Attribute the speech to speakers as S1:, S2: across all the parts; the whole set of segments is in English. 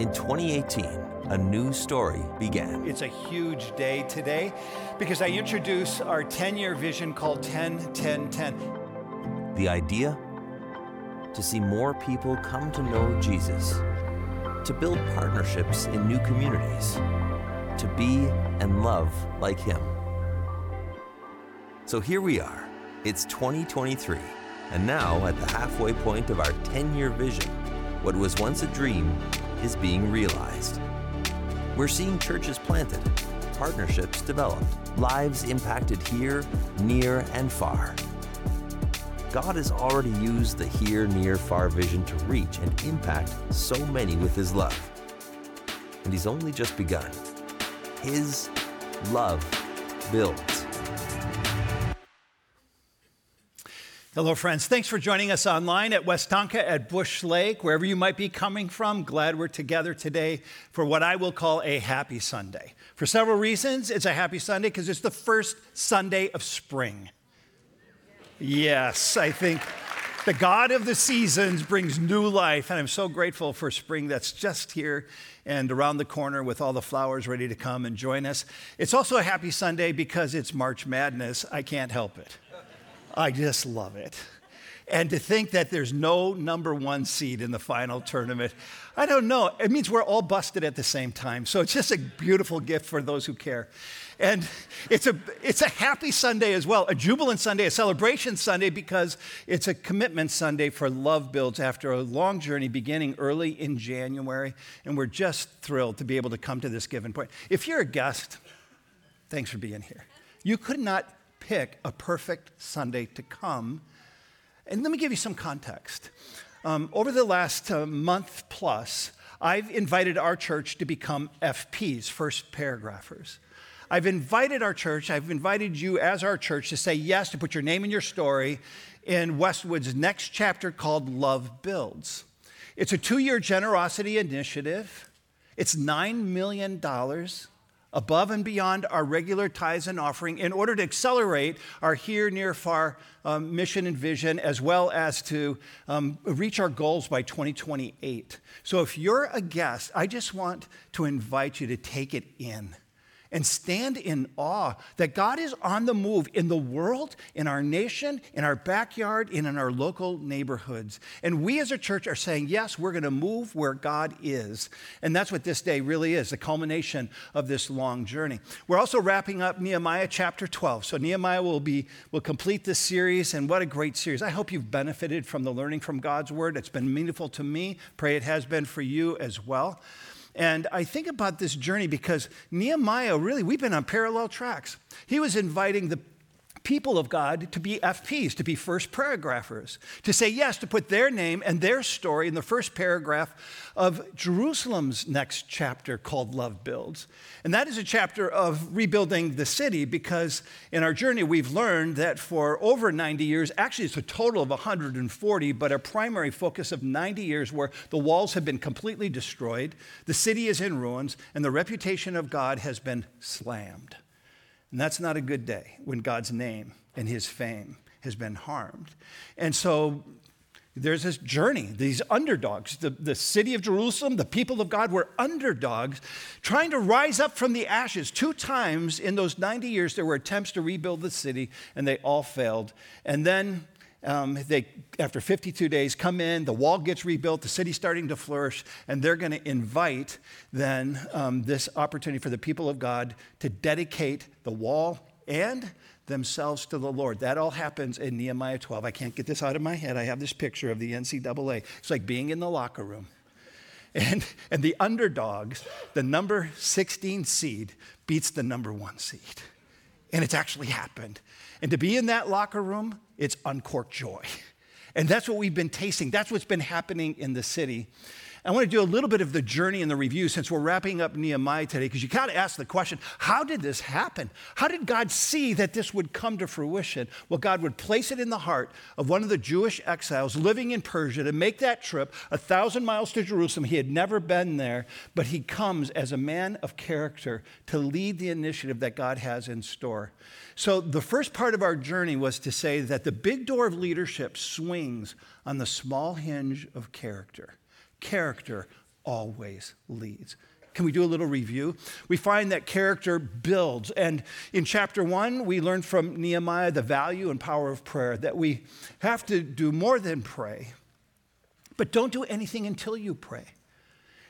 S1: In 2018, a new story began.
S2: It's a huge day today because I introduce our 10 year vision called 10 10 10.
S1: The idea? To see more people come to know Jesus, to build partnerships in new communities, to be and love like Him. So here we are. It's 2023, and now at the halfway point of our 10 year vision, what was once a dream is being realized. We're seeing churches planted, partnerships developed, lives impacted here, near, and far. God has already used the here, near, far vision to reach and impact so many with His love. And He's only just begun. His love builds.
S2: Hello, friends. Thanks for joining us online at Westonka at Bush Lake, wherever you might be coming from. Glad we're together today for what I will call a happy Sunday. For several reasons, it's a happy Sunday because it's the first Sunday of spring. Yes, I think the God of the seasons brings new life, and I'm so grateful for spring that's just here and around the corner with all the flowers ready to come and join us. It's also a happy Sunday because it's March Madness. I can't help it. I just love it. And to think that there's no number one seed in the final tournament, I don't know. It means we're all busted at the same time. So it's just a beautiful gift for those who care. And it's a, it's a happy Sunday as well, a jubilant Sunday, a celebration Sunday, because it's a commitment Sunday for Love Builds after a long journey beginning early in January. And we're just thrilled to be able to come to this given point. If you're a guest, thanks for being here. You could not pick a perfect Sunday to come. And let me give you some context. Um, over the last uh, month plus, I've invited our church to become FPs, first paragraphers. I've invited our church, I've invited you as our church to say yes, to put your name and your story in Westwood's next chapter called Love Builds. It's a two year generosity initiative. It's $9 million above and beyond our regular tithes and offering in order to accelerate our here, near, far um, mission and vision, as well as to um, reach our goals by 2028. So if you're a guest, I just want to invite you to take it in and stand in awe that God is on the move in the world, in our nation, in our backyard, and in our local neighborhoods. And we as a church are saying, yes, we're going to move where God is. And that's what this day really is the culmination of this long journey. We're also wrapping up Nehemiah chapter 12. So Nehemiah will, be, will complete this series, and what a great series. I hope you've benefited from the learning from God's word. It's been meaningful to me. Pray it has been for you as well. And I think about this journey because Nehemiah, really, we've been on parallel tracks. He was inviting the people of God to be FPs, to be first paragraphers, to say yes, to put their name and their story in the first paragraph of Jerusalem's next chapter called Love Builds. And that is a chapter of rebuilding the city because in our journey we've learned that for over 90 years, actually it's a total of 140, but a primary focus of 90 years where the walls have been completely destroyed, the city is in ruins, and the reputation of God has been slammed. And that's not a good day when God's name and his fame has been harmed. And so there's this journey, these underdogs. The, the city of Jerusalem, the people of God were underdogs trying to rise up from the ashes. Two times in those 90 years, there were attempts to rebuild the city, and they all failed. And then um, they, after 52 days, come in, the wall gets rebuilt, the city's starting to flourish, and they're going to invite then um, this opportunity for the people of God to dedicate the wall and themselves to the Lord. That all happens in Nehemiah 12. I can't get this out of my head. I have this picture of the NCAA. It's like being in the locker room. And, and the underdogs, the number 16 seed, beats the number one seed. And it's actually happened. And to be in that locker room, it's uncorked joy. And that's what we've been tasting. That's what's been happening in the city. I want to do a little bit of the journey and the review since we're wrapping up Nehemiah today, because you got to ask the question how did this happen? How did God see that this would come to fruition? Well, God would place it in the heart of one of the Jewish exiles living in Persia to make that trip a thousand miles to Jerusalem. He had never been there, but he comes as a man of character to lead the initiative that God has in store. So, the first part of our journey was to say that the big door of leadership swings on the small hinge of character character always leads. Can we do a little review? We find that character builds. And in chapter one, we learned from Nehemiah the value and power of prayer, that we have to do more than pray, but don't do anything until you pray.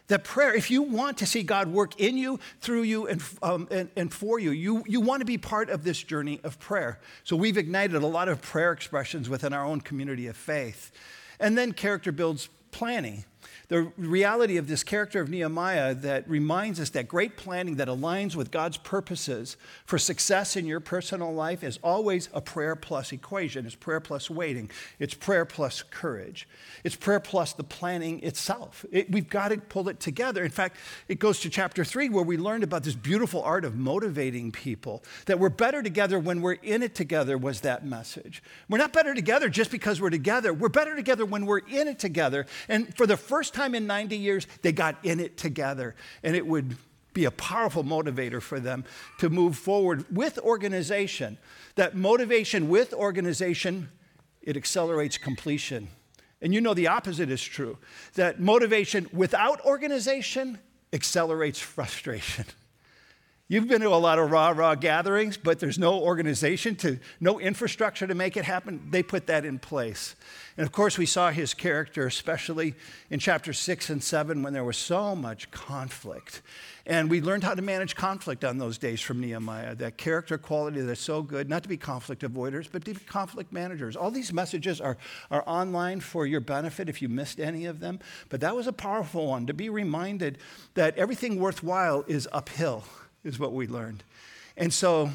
S2: That prayer, if you want to see God work in you, through you, and, um, and, and, for you, you, you want to be part of this journey of prayer. So we've ignited a lot of prayer expressions within our own community of faith. And then character builds planning the reality of this character of Nehemiah that reminds us that great planning that aligns with God's purposes for success in your personal life is always a prayer plus equation. It's prayer plus waiting, it's prayer plus courage, it's prayer plus the planning itself. It, we've got to pull it together. In fact, it goes to chapter three where we learned about this beautiful art of motivating people, that we're better together when we're in it together, was that message. We're not better together just because we're together, we're better together when we're in it together. And for the first time in 90 years, they got in it together. And it would be a powerful motivator for them to move forward with organization. That motivation with organization, it accelerates completion. And you know the opposite is true that motivation without organization accelerates frustration. You've been to a lot of rah rah gatherings, but there's no organization to, no infrastructure to make it happen. They put that in place. And of course, we saw his character, especially in chapter six and seven, when there was so much conflict. And we learned how to manage conflict on those days from Nehemiah, that character quality that's so good, not to be conflict avoiders, but to be conflict managers. All these messages are, are online for your benefit if you missed any of them. But that was a powerful one to be reminded that everything worthwhile is uphill, is what we learned. And so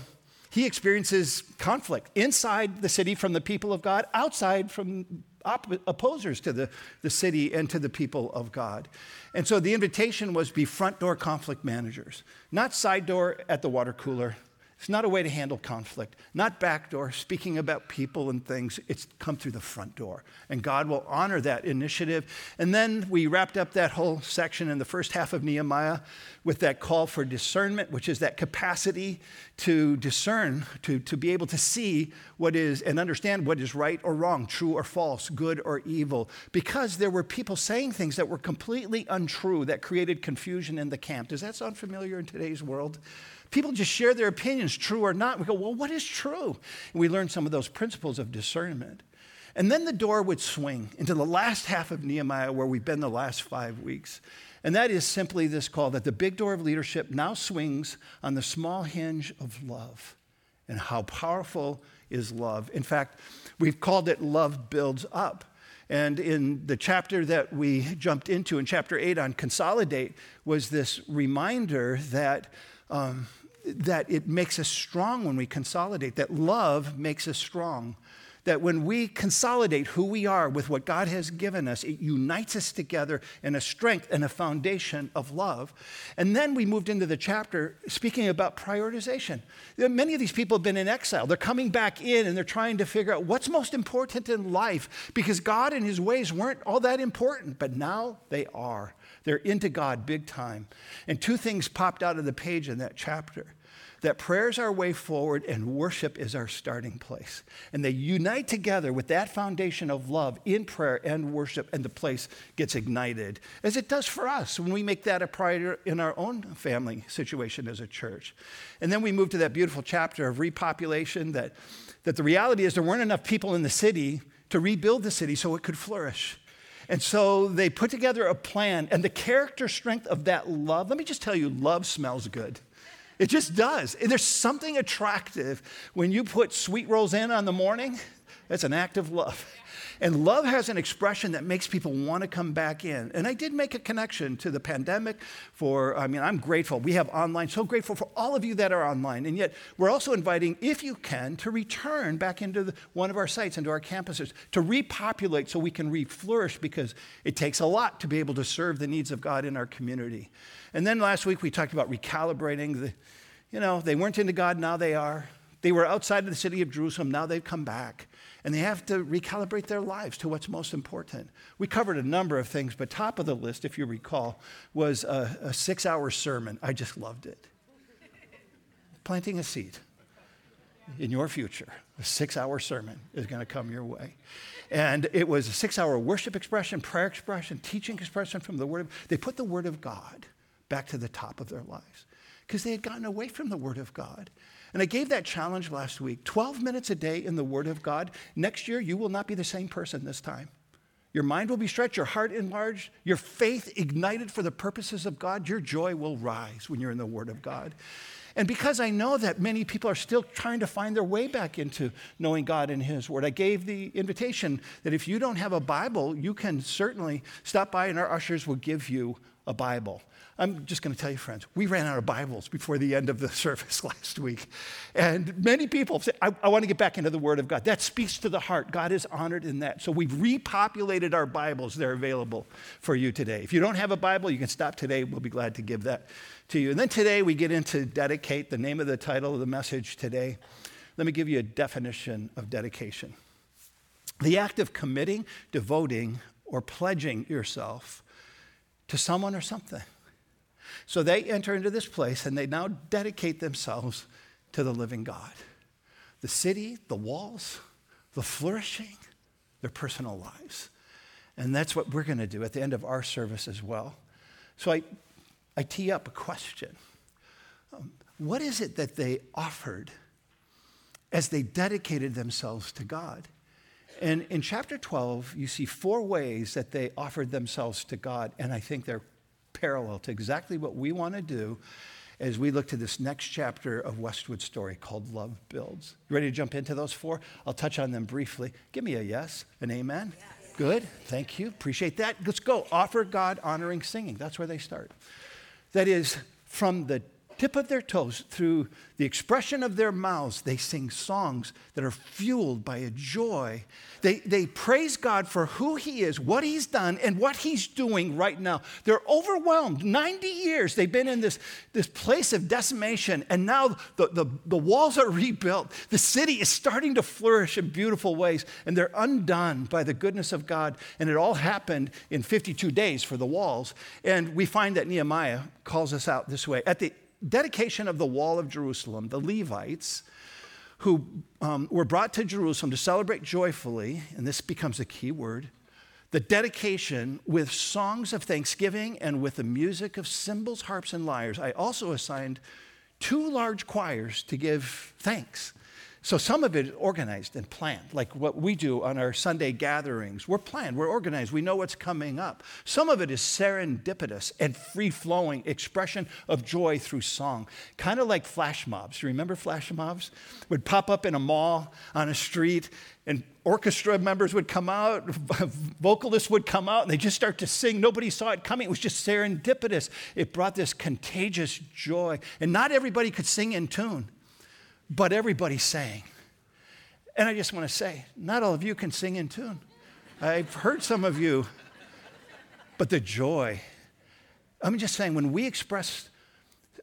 S2: he experiences conflict inside the city from the people of God, outside from op- opposers to the, the city and to the people of God. And so the invitation was be front door conflict managers, not side door at the water cooler, it's not a way to handle conflict, not backdoor, speaking about people and things. It's come through the front door. And God will honor that initiative. And then we wrapped up that whole section in the first half of Nehemiah with that call for discernment, which is that capacity to discern, to, to be able to see what is and understand what is right or wrong, true or false, good or evil. Because there were people saying things that were completely untrue that created confusion in the camp. Does that sound familiar in today's world? People just share their opinions, true or not. We go, well, what is true? And we learn some of those principles of discernment. And then the door would swing into the last half of Nehemiah, where we've been the last five weeks. And that is simply this call that the big door of leadership now swings on the small hinge of love. And how powerful is love? In fact, we've called it Love Builds Up. And in the chapter that we jumped into, in chapter 8 on Consolidate, was this reminder that um, that it makes us strong when we consolidate, that love makes us strong. That when we consolidate who we are with what God has given us, it unites us together in a strength and a foundation of love. And then we moved into the chapter speaking about prioritization. Many of these people have been in exile. They're coming back in and they're trying to figure out what's most important in life because God and his ways weren't all that important, but now they are. They're into God big time. And two things popped out of the page in that chapter that prayer is our way forward and worship is our starting place. And they unite together with that foundation of love in prayer and worship, and the place gets ignited, as it does for us when we make that a priority in our own family situation as a church. And then we move to that beautiful chapter of repopulation that, that the reality is there weren't enough people in the city to rebuild the city so it could flourish. And so they put together a plan, and the character strength of that love. Let me just tell you, love smells good. It just does. There's something attractive when you put sweet rolls in on the morning. That's an act of love. And love has an expression that makes people want to come back in. And I did make a connection to the pandemic for, I mean, I'm grateful. We have online, so grateful for all of you that are online. And yet, we're also inviting, if you can, to return back into the, one of our sites, into our campuses, to repopulate so we can re-flourish because it takes a lot to be able to serve the needs of God in our community. And then last week, we talked about recalibrating the, you know, they weren't into God, now they are. They were outside of the city of Jerusalem, now they've come back and they have to recalibrate their lives to what's most important. We covered a number of things, but top of the list, if you recall, was a, a six hour sermon. I just loved it. Planting a seed. in your future, a six hour sermon is going to come your way. And it was a six hour worship expression, prayer expression, teaching expression from the Word of They put the Word of God back to the top of their lives because they had gotten away from the Word of God. And I gave that challenge last week 12 minutes a day in the Word of God. Next year, you will not be the same person this time. Your mind will be stretched, your heart enlarged, your faith ignited for the purposes of God. Your joy will rise when you're in the Word of God. And because I know that many people are still trying to find their way back into knowing God and His Word, I gave the invitation that if you don't have a Bible, you can certainly stop by and our ushers will give you a Bible. I'm just going to tell you, friends, we ran out of Bibles before the end of the service last week. And many people say, I, I, want to get back into the Word of God. That speaks to the heart. God is honored in that. So we've repopulated our Bibles. They're available for you today. If you don't have a Bible, you can stop today. We'll be glad to give that to you. And then today we get into dedicate, the name of the title of the message today. Let me give you a definition of dedication the act of committing, devoting, or pledging yourself to someone or something. So they enter into this place and they now dedicate themselves to the living God. The city, the walls, the flourishing, their personal lives. And that's what we're going to do at the end of our service as well. So I, I tee up a question um, What is it that they offered as they dedicated themselves to God? And in chapter 12, you see four ways that they offered themselves to God, and I think they're parallel to exactly what we want to do as we look to this next chapter of Westwood's story called Love Builds. You ready to jump into those four? I'll touch on them briefly. Give me a yes, an amen. Yes. Good, thank you. Appreciate that. Let's go. Offer God honoring singing. That's where they start. That is, from the tip of their toes, through the expression of their mouths, they sing songs that are fueled by a joy. They, they praise God for who He is, what He's done, and what He's doing right now. They're overwhelmed. 90 years they've been in this, this place of decimation, and now the, the, the walls are rebuilt. The city is starting to flourish in beautiful ways, and they're undone by the goodness of God. And it all happened in 52 days for the walls. And we find that Nehemiah calls us out this way. At the dedication of the wall of Jerusalem, the Levites, who um, were brought to Jerusalem to celebrate joyfully, and this becomes a key word, the dedication with songs of thanksgiving and with the music of cymbals, harps, and lyres. I also assigned two large choirs to give thanks so some of it is organized and planned, like what we do on our Sunday gatherings. We're planned, we're organized, we know what's coming up. Some of it is serendipitous and free flowing expression of joy through song, kind of like flash mobs. Do you remember flash mobs? Would pop up in a mall, on a street, and orchestra members would come out, vocalists would come out, and they just start to sing. Nobody saw it coming. It was just serendipitous. It brought this contagious joy. And not everybody could sing in tune but everybody sang. And I just want to say, not all of you can sing in tune. I've heard some of you, but the joy. I'm just saying, when we express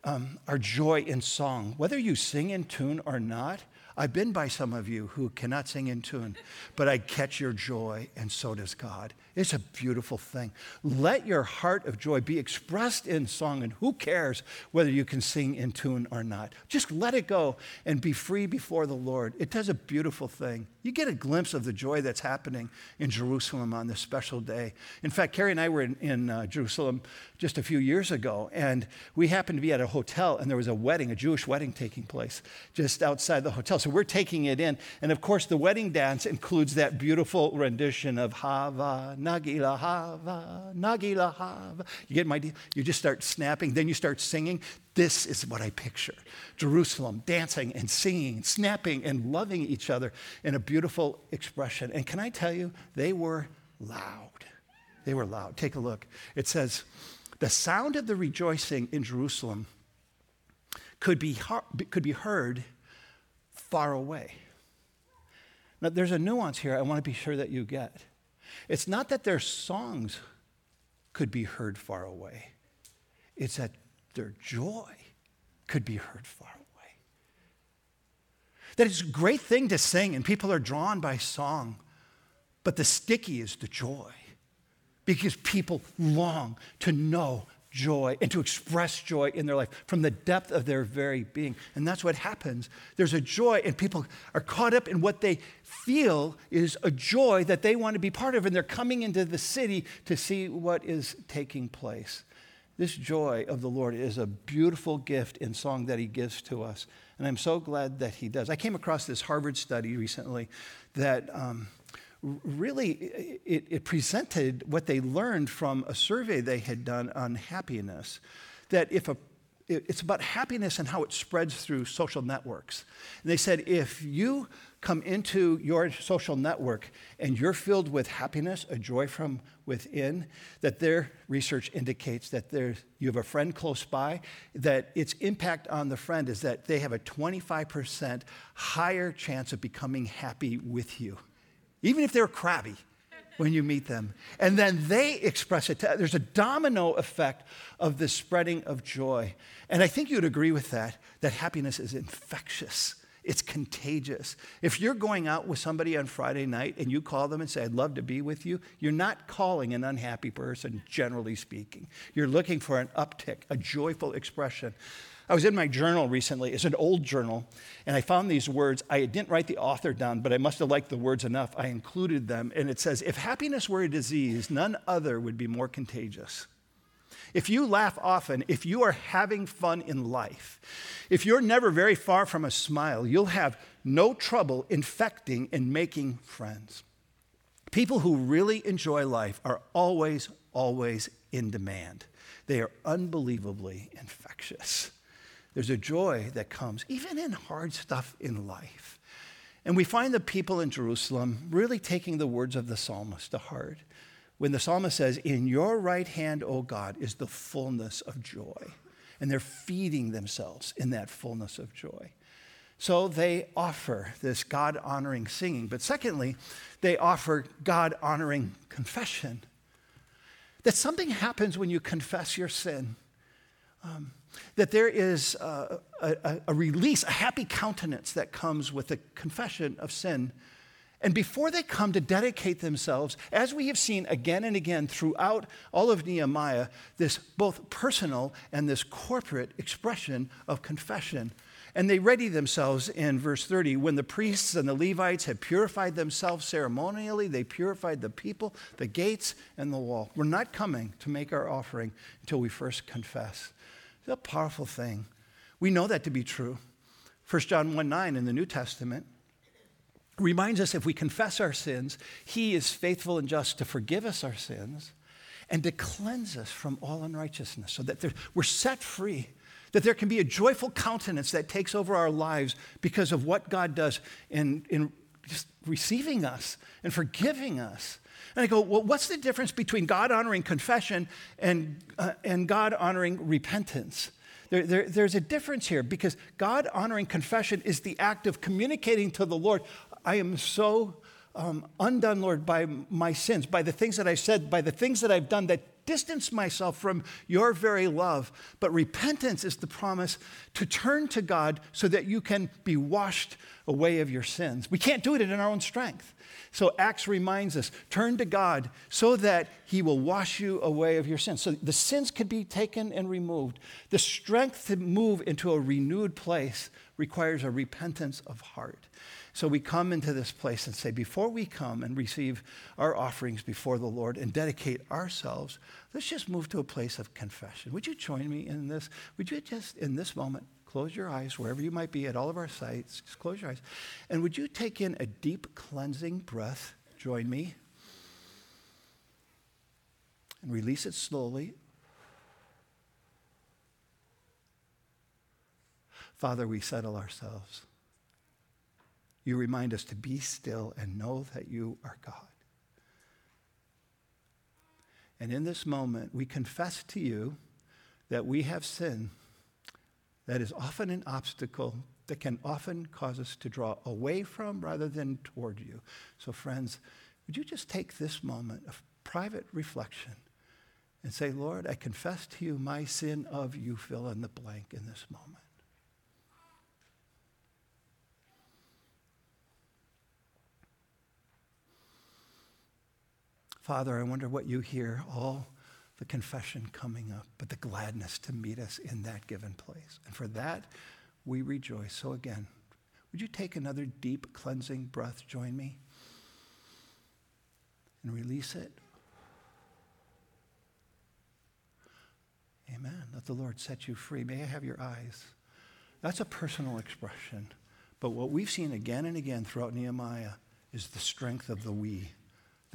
S2: um, our joy in song, whether you sing in tune or not, I've been by some of you who cannot sing in tune, but I catch your joy, and so does God. It's a beautiful thing. Let your heart of joy be expressed in song, and who cares whether you can sing in tune or not? Just let it go and be free before the Lord. It does a beautiful thing. You get a glimpse of the joy that's happening in Jerusalem on this special day. In fact, Carrie and I were in, in uh, Jerusalem just a few years ago, and we happened to be at a hotel, and there was a wedding, a Jewish wedding taking place just outside the hotel. So we're taking it in. And of course, the wedding dance includes that beautiful rendition of Hava Nagila Hava, Nagila Hava. You get my deal? You just start snapping, then you start singing. This is what I picture Jerusalem dancing and singing, snapping and loving each other in a beautiful expression. And can I tell you, they were loud. They were loud. Take a look. It says, The sound of the rejoicing in Jerusalem could be, could be heard far away. Now, there's a nuance here I want to be sure that you get. It's not that their songs could be heard far away, it's that their joy could be heard far away. That it's a great thing to sing, and people are drawn by song, but the sticky is the joy because people long to know joy and to express joy in their life from the depth of their very being. And that's what happens. There's a joy, and people are caught up in what they feel is a joy that they want to be part of, and they're coming into the city to see what is taking place. This joy of the Lord is a beautiful gift in song that He gives to us. And I'm so glad that He does. I came across this Harvard study recently that. Um, really it, it, presented what they learned from a survey they had done on happiness that if a it's about happiness and how it spreads through social networks. And they said if you come into your social network and you're filled with happiness, a joy from within, that their research indicates that there, you have a friend close by, that its impact on the friend is that they have a 25% higher chance of becoming happy with you even if they're crabby when you meet them. And then they express it. There's a domino effect of the spreading of joy. And I think you'd agree with that, that happiness is infectious. It's contagious. If you're going out with somebody on Friday night and you call them and say, I'd love to be with you, you're not calling an unhappy person, generally speaking. You're looking for an uptick, a joyful expression. I was in my journal recently. It's an old journal, and I found these words. I didn't write the author down, but I must have liked the words enough. I included them, and it says If happiness were a disease, none other would be more contagious. If you laugh often, if you are having fun in life, if you're never very far from a smile, you'll have no trouble infecting and making friends. People who really enjoy life are always, always in demand. They are unbelievably infectious. There's a joy that comes, even in hard stuff in life. And we find the people in Jerusalem really taking the words of the psalmist to heart. When the psalmist says, In your right hand, O God, is the fullness of joy. And they're feeding themselves in that fullness of joy. So they offer this God honoring singing. But secondly, they offer God honoring confession. That something happens when you confess your sin. Um, that there is a, a, a, release, a happy countenance that comes with the confession of sin. And before they come to dedicate themselves, as we have seen again and again throughout all of Nehemiah, this both personal and this corporate expression of confession. And they ready themselves in verse 30 when the priests and the Levites had purified themselves ceremonially, they purified the people, the gates, and the wall. We're not coming to make our offering until we first confess. It's a powerful thing. We know that to be true. 1 John 1 9 in the New Testament reminds us if we confess our sins, he is faithful and just to forgive us our sins and to cleanse us from all unrighteousness so that we're set free, that there can be a joyful countenance that takes over our lives because of what God does in, in just receiving us and forgiving us and I go, well, what's the difference between God honoring confession and, uh, and God honoring repentance? There, there, there's a difference here because God honoring confession is the act of communicating to the Lord, I am so um, undone, Lord, by my sins, by the things that I said, by the things that I've done that distance myself from your very love. But repentance is the promise to turn to God so that you can be washed away of your sins. We can't do it in our own strength. So Acts reminds us turn to God so that He will wash you away of your sins. So the sins can be taken and removed. The strength to move into a renewed place requires a repentance of heart. So we come into this place and say, before we come and receive our offerings before the Lord and dedicate ourselves, let's just move to a place of confession. Would you join me in this? Would you just, in this moment, close your eyes wherever you might be at all of our sites? Just close your eyes. And would you take in a deep cleansing breath? Join me. And release it slowly. Father, we settle ourselves you remind us to be still and know that you are God. And in this moment, we confess to you that we have sin that is often an obstacle that can often cause us to draw away from rather than toward you. So, friends, would you just take this moment of private reflection and say, Lord, I confess to you my sin of you fill in the blank in this moment. Father, I wonder what you hear all the confession coming up, but the gladness to meet us in that given place. And for that, we rejoice. So again, would you take another deep cleansing breath? Join me and release it. Amen. Let the Lord set you free. May I have your eyes? That's a personal expression. But what we've seen again and again throughout Nehemiah is the strength of the we,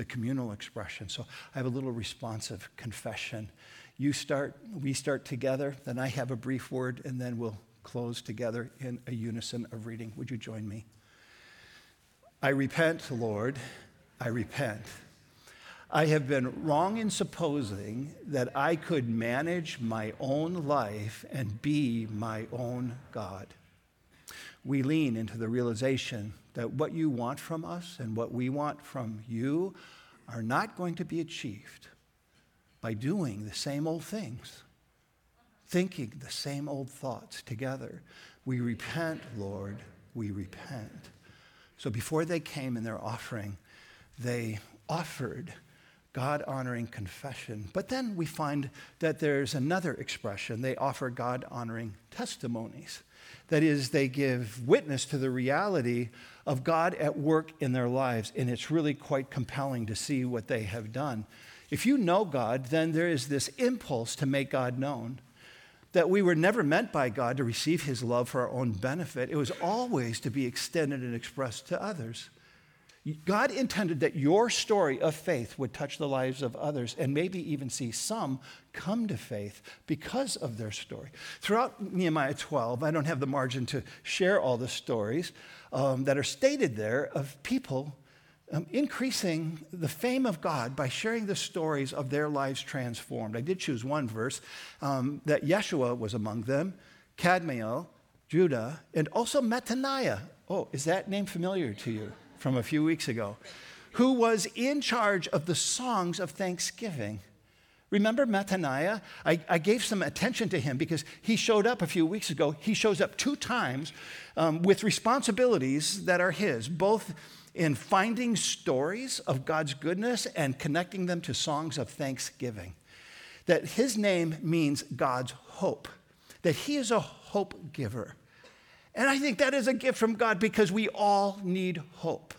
S2: the communal expression. So I have a little responsive confession. You start, we start together, then I have a brief word, and then we'll close together in a unison of reading. Would you join me? I repent, Lord, I repent. I have been wrong in supposing that I could manage my own life and be my own God. We lean into the realization that what you want from us and what we want from you are not going to be achieved by doing the same old things, thinking the same old thoughts together. We repent, Lord, we repent. So before they came in their offering, they offered God honoring confession. But then we find that there's another expression. They offer God honoring testimonies. That is, they give witness to the reality of God at work in their lives. And it's really quite compelling to see what they have done. If you know God, then there is this impulse to make God known. That we were never meant by God to receive his love for our own benefit, it was always to be extended and expressed to others. God intended that your story of faith would touch the lives of others and maybe even see some come to faith because of their story. Throughout Nehemiah 12, I don't have the margin to share all the stories um, that are stated there of people um, increasing the fame of God by sharing the stories of their lives transformed. I did choose one verse um, that Yeshua was among them, Kadmiel, Judah, and also Mattaniah. Oh, is that name familiar to you? From a few weeks ago, who was in charge of the songs of thanksgiving. Remember Mattaniah? I, I, gave some attention to him because he showed up a few weeks ago. He shows up two times um, with responsibilities that are his, both in finding stories of God's goodness and connecting them to songs of thanksgiving. That his name means God's hope, that he is a hope giver. And I think that is a gift from God because we all need hope.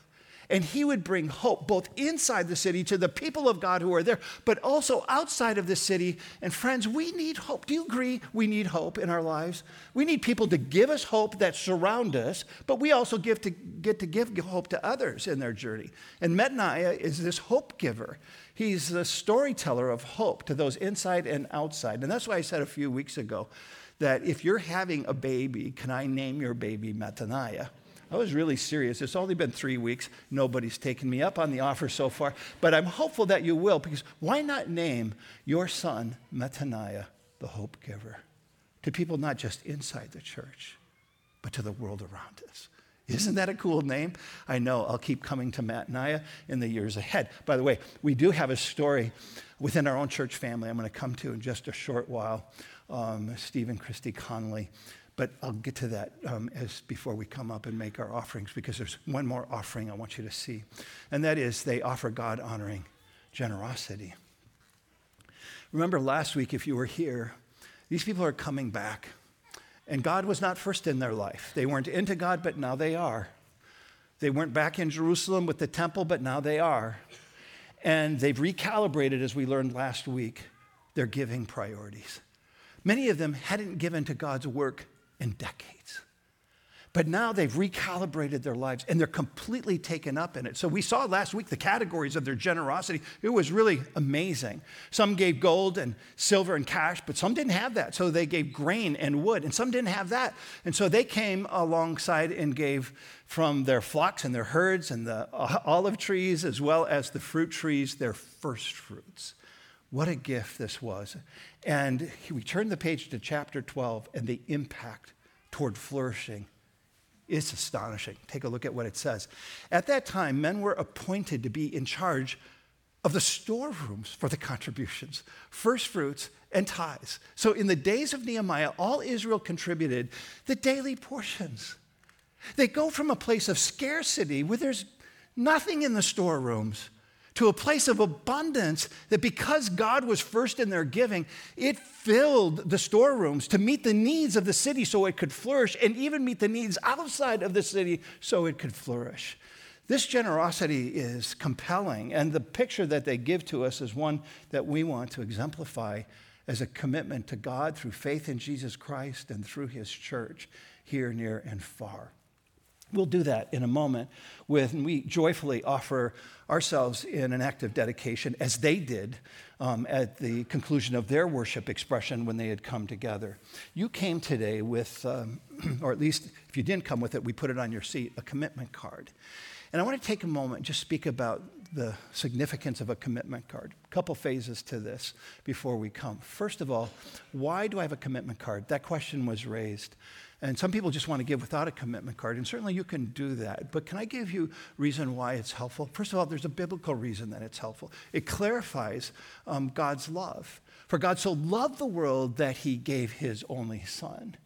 S2: And He would bring hope both inside the city to the people of God who are there, but also outside of the city. And friends, we need hope. Do you agree we need hope in our lives? We need people to give us hope that surround us, but we also give to, get to give hope to others in their journey. And Mattaniah is this hope giver. He's the storyteller of hope to those inside and outside. And that's why I said a few weeks ago that if you're having a baby, can I name your baby Mattaniah? I was really serious. It's only been three weeks. Nobody's taken me up on the offer so far, but I'm hopeful that you will because why not name your son Mattaniah, the hope giver, to people not just inside the church, but to the world around us? Isn't that a cool name? I know. I'll keep coming to Mattaniah in the years ahead. By the way, we do have a story within our own church family I'm going to come to in just a short while um, Steve and Christy Connolly. But I'll get to that um, as before we come up and make our offerings because there's one more offering I want you to see. And that is they offer God honoring generosity. Remember last week, if you were here, these people are coming back. And God was not first in their life. They weren't into God, but now they are. They weren't back in Jerusalem with the temple, but now they are. And they've recalibrated, as we learned last week, their giving priorities. Many of them hadn't given to God's work in decades. But now they've recalibrated their lives and they're completely taken up in it. So we saw last week the categories of their generosity. It was really amazing. Some gave gold and silver and cash, but some didn't have that. So they gave grain and wood, and some didn't have that. And so they came alongside and gave from their flocks and their herds and the olive trees, as well as the fruit trees, their first fruits. What a gift this was. And we turn the page to chapter 12 and the impact toward flourishing is astonishing. Take a look at what it says. At that time, men were appointed to be in charge of the storerooms for the contributions, first fruits, and tithes. So in the days of Nehemiah, all Israel contributed the daily portions. They go from a place of scarcity where there's nothing in the storerooms to a place of abundance that because God was first in their giving, it filled the storerooms to meet the needs of the city so it could flourish and even meet the needs outside of the city so it could flourish. This generosity is compelling, and the picture that they give to us is one that we want to exemplify as a commitment to God through faith in Jesus Christ and through his church here, near, and far. We'll do that in a moment when we joyfully offer ourselves in an act of dedication, as they did um, at the conclusion of their worship expression when they had come together. You came today with, um, or at least if you didn't come with it, we put it on your seat, a commitment card. And I want to take a moment and just speak about the significance of a commitment card. A couple phases to this before we come. First of all, why do I have a commitment card? That question was raised. And some people just want to give without a commitment card, and certainly you can do that. But can I give you reason why it's helpful? First of all, there's a biblical reason that it's helpful. It clarifies um, God's love. For God so loved the world that he gave his only son.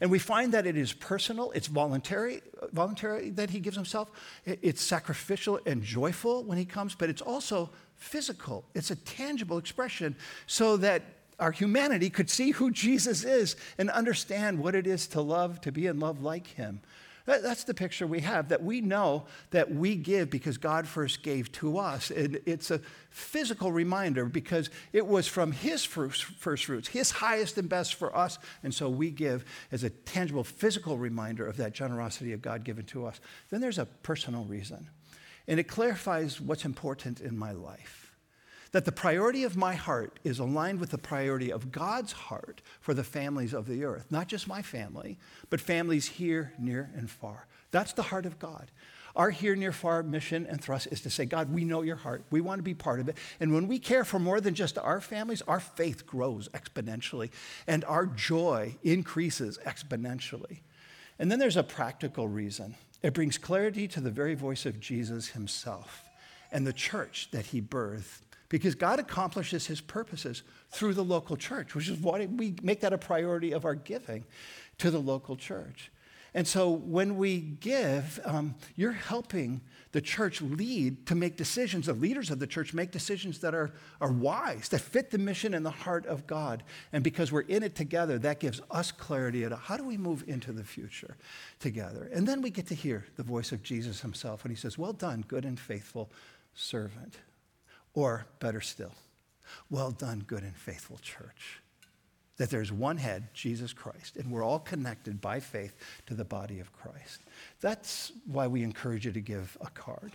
S2: And we find that it is personal, it's voluntary, voluntary that he gives himself, it's sacrificial and joyful when he comes, but it's also physical. It's a tangible expression so that our humanity could see who Jesus is and understand what it is to love, to be in love like him. That's the picture we have that we know that we give because God first gave to us. And it's a physical reminder because it was from His first, first fruits, His highest and best for us. And so we give as a tangible physical reminder of that generosity of God given to us. Then there's a personal reason, and it clarifies what's important in my life that the priority of my heart is aligned with the priority of God's heart for the families of the earth. Not just my family, but families here, near, and far. That's the heart of God. Our here, near, far mission and thrust is to say, God, we know your heart. We want to be part of it. And when we care for more than just our families, our faith grows exponentially and our joy increases exponentially. And then there's a practical reason it brings clarity to the very voice of Jesus himself and the church that he birthed because God accomplishes his purposes through the local church, which is why we make that a priority of our giving to the local church. And so when we give, um, you're helping the church lead to make decisions, the leaders of the church make decisions that are, are wise, that fit the mission and the heart of God. And because we're in it together, that gives us clarity at how do we move into the future together. And then we get to hear the voice of Jesus himself when he says, Well done, good and faithful servant. Or better still, well done, good and faithful church. That there's one head, Jesus Christ, and we're all connected by faith to the body of Christ. That's why we encourage you to give a card.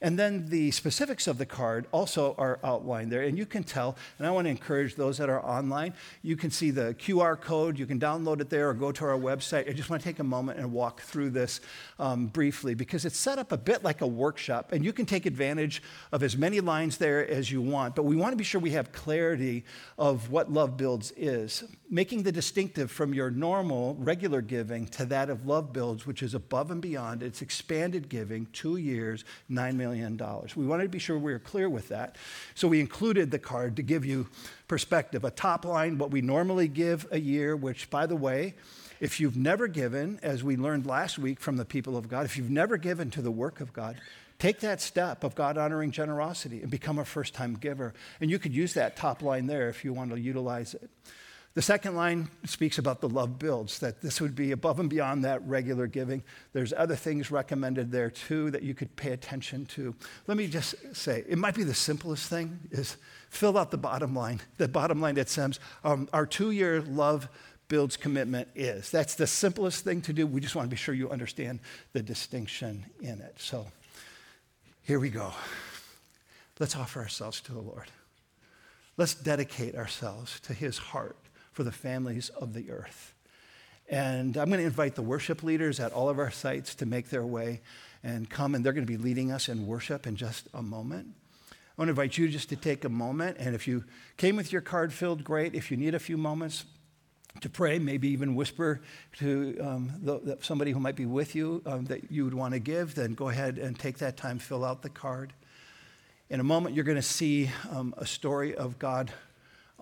S2: And then the specifics of the card also are outlined there, and you can tell. And I want to encourage those that are online, you can see the QR code, you can download it there or go to our website. I just want to take a moment and walk through this um, briefly because it's set up a bit like a workshop, and you can take advantage of as many lines there as you want. But we want to be sure we have clarity of what Love Builds is, making the distinctive from your normal, regular giving to that of Love Builds, which is above and beyond. It's expanded giving, two years, $9 million. We wanted to be sure we were clear with that. So we included the card to give you perspective. A top line, what we normally give a year, which, by the way, if you've never given, as we learned last week from the people of God, if you've never given to the work of God, take that step of God honoring generosity and become a first time giver. And you could use that top line there if you want to utilize it. The second line speaks about the love builds, that this would be above and beyond that regular giving. There's other things recommended there too that you could pay attention to. Let me just say, it might be the simplest thing is fill out the bottom line. The bottom line that says um, our two-year love builds commitment is. That's the simplest thing to do. We just want to be sure you understand the distinction in it. So here we go. Let's offer ourselves to the Lord. Let's dedicate ourselves to his heart for the families of the earth. And I'm going to invite the worship leaders at all of our sites to make their way and come, and they're going to be leading us in worship in just a moment. I want to invite you just to take a moment, and if you came with your card filled, great. If you need a few moments to pray, maybe even whisper to um, the, the, somebody who might be with you um, that you would want to give, then go ahead and take that time, fill out the card. In a moment, you're going to see um, a story of God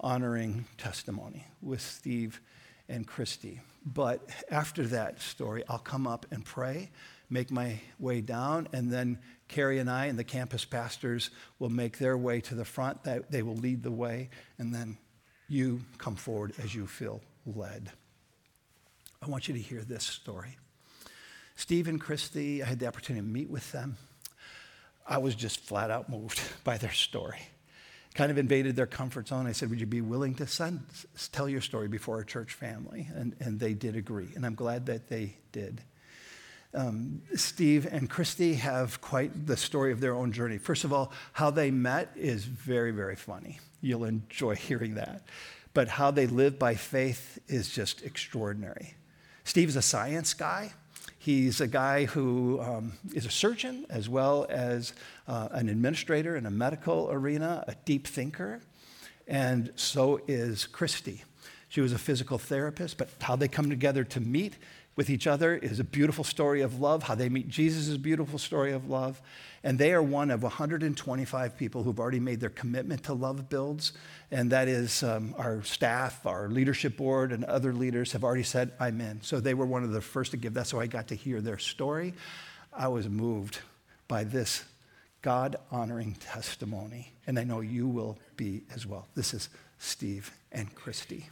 S2: honoring testimony with Steve and Christy. But after that story, I'll come up and pray, make my way down, and then Carrie and I and the campus pastors will make their way to the front. They will lead the way, and then you come forward as you feel led. I want you to hear this story. Steve and Christy, I had the opportunity to meet with them. I was just flat out moved by their story. Kind of invaded their comfort zone. I said, Would you be willing to send, tell your story before our church family? And, and they did agree. And I'm glad that they did. Um, Steve and Christy have quite the story of their own journey. First of all, how they met is very, very funny. You'll enjoy hearing that. But how they live by faith is just extraordinary. Steve's a science guy. He's a guy who um, is a surgeon as well as uh, an administrator in a medical arena, a deep thinker. And so is Christy. She was a physical therapist, but how they come together to meet with each other is a beautiful story of love. How they meet Jesus is a beautiful story of love. And they are one of 125 people who've already made their commitment to Love Builds. And that is um, our staff, our leadership board, and other leaders have already said, I'm in. So they were one of the first to give. That's how I got to hear their story. I was moved by this God honoring testimony. And I know you will be as well. This is Steve and Christy.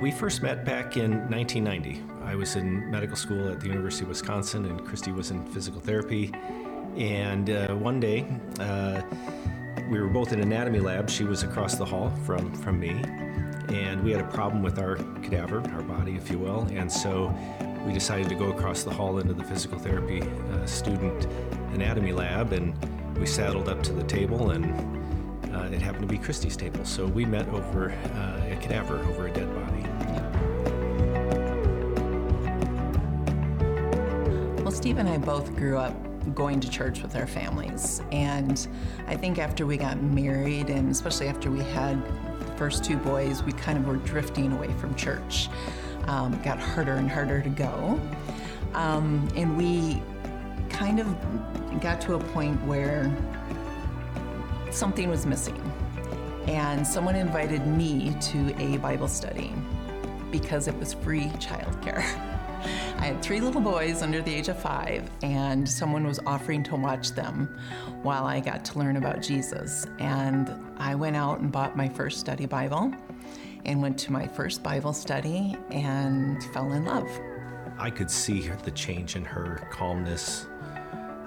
S3: We first met back in 1990. I was in medical school at the University of Wisconsin, and Christy was in physical therapy. And uh, one day, uh, we were both in anatomy lab. She was across the hall from, from me, and we had a problem with our cadaver, our body, if you will. And so we decided to go across the hall into the physical therapy uh, student anatomy lab, and we saddled up to the table and uh, it happened to be Christy's table, so we met over uh, a cadaver, over a dead body.
S4: Steve and I both grew up going to church with our families. And I think after we got married, and especially after we had the first two boys, we kind of were drifting away from church. Um, got harder and harder to go. Um, and we kind of got to a point where something was missing. And someone invited me to a Bible study because it was free childcare. I had three little boys under the age of five, and someone was offering to watch them while I got to learn about Jesus. And I went out and bought my first study Bible and went to my first Bible study and fell in love.
S3: I could see the change in her calmness,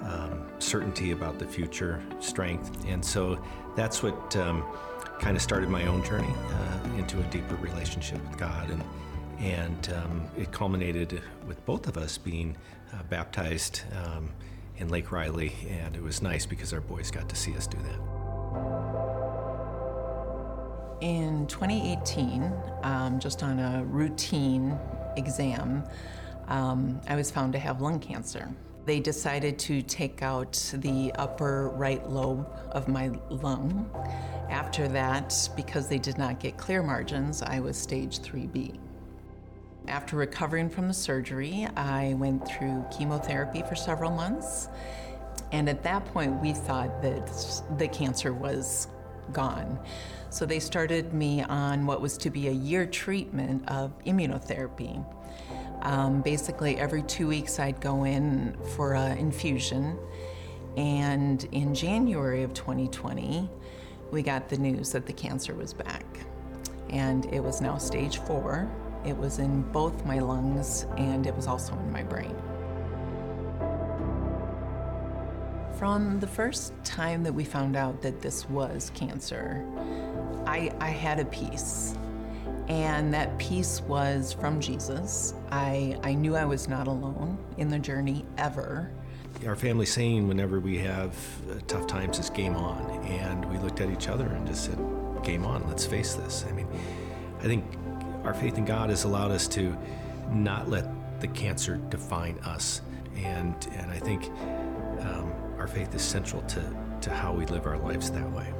S3: um, certainty about the future, strength. And so that's what um, kind of started my own journey uh, into a deeper relationship with God. And, and um, it culminated with both of us being uh, baptized um, in Lake Riley. And it was nice because our boys got to see us do that.
S4: In 2018, um, just on a routine exam, um, I was found to have lung cancer. They decided to take out the upper right lobe of my lung. After that, because they did not get clear margins, I was stage 3B. After recovering from the surgery, I went through chemotherapy for several months. And at that point, we thought that the cancer was gone. So they started me on what was to be a year treatment of immunotherapy. Um, basically, every two weeks, I'd go in for an infusion. And in January of 2020, we got the news that the cancer was back. And it was now stage four. It was in both my lungs and it was also in my brain. From the first time that we found out that this was cancer, I, I had a peace. And that peace was from Jesus. I, I knew I was not alone in the journey ever.
S3: Our family saying whenever we have uh, tough times is game on. And we looked at each other and just said, game on, let's face this. I mean, I think our faith in God has allowed us to not let the cancer define us. And, and I think um, our faith is central to, to how we live our lives that way.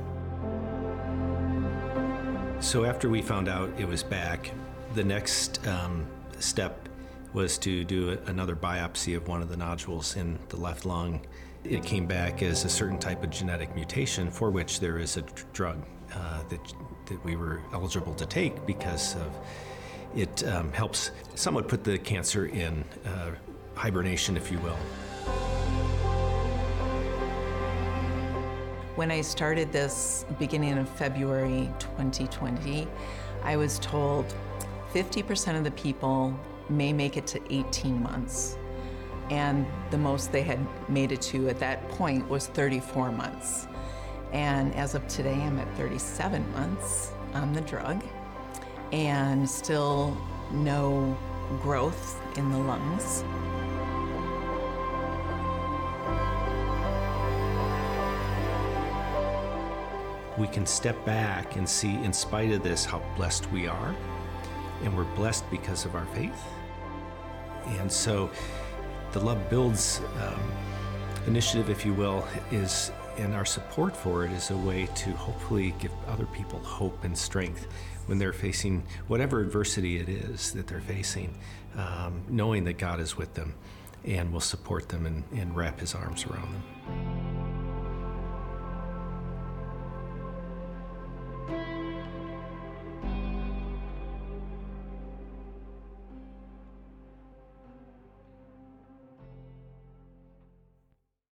S3: So after we found out it was back, the next um, step was to do another biopsy of one of the nodules in the left lung. it came back as a certain type of genetic mutation for which there is a drug uh, that, that we were eligible to take because of it um, helps somewhat put the cancer in uh, hibernation, if you will.
S4: When I started this beginning of February 2020, I was told 50% of the people may make it to 18 months. And the most they had made it to at that point was 34 months. And as of today, I'm at 37 months on the drug and still no growth in the lungs.
S3: We can step back and see, in spite of this, how blessed we are. And we're blessed because of our faith. And so the Love Builds um, initiative, if you will, is, and our support for it is a way to hopefully give other people hope and strength when they're facing whatever adversity it is that they're facing, um, knowing that God is with them and will support them and, and wrap his arms around them.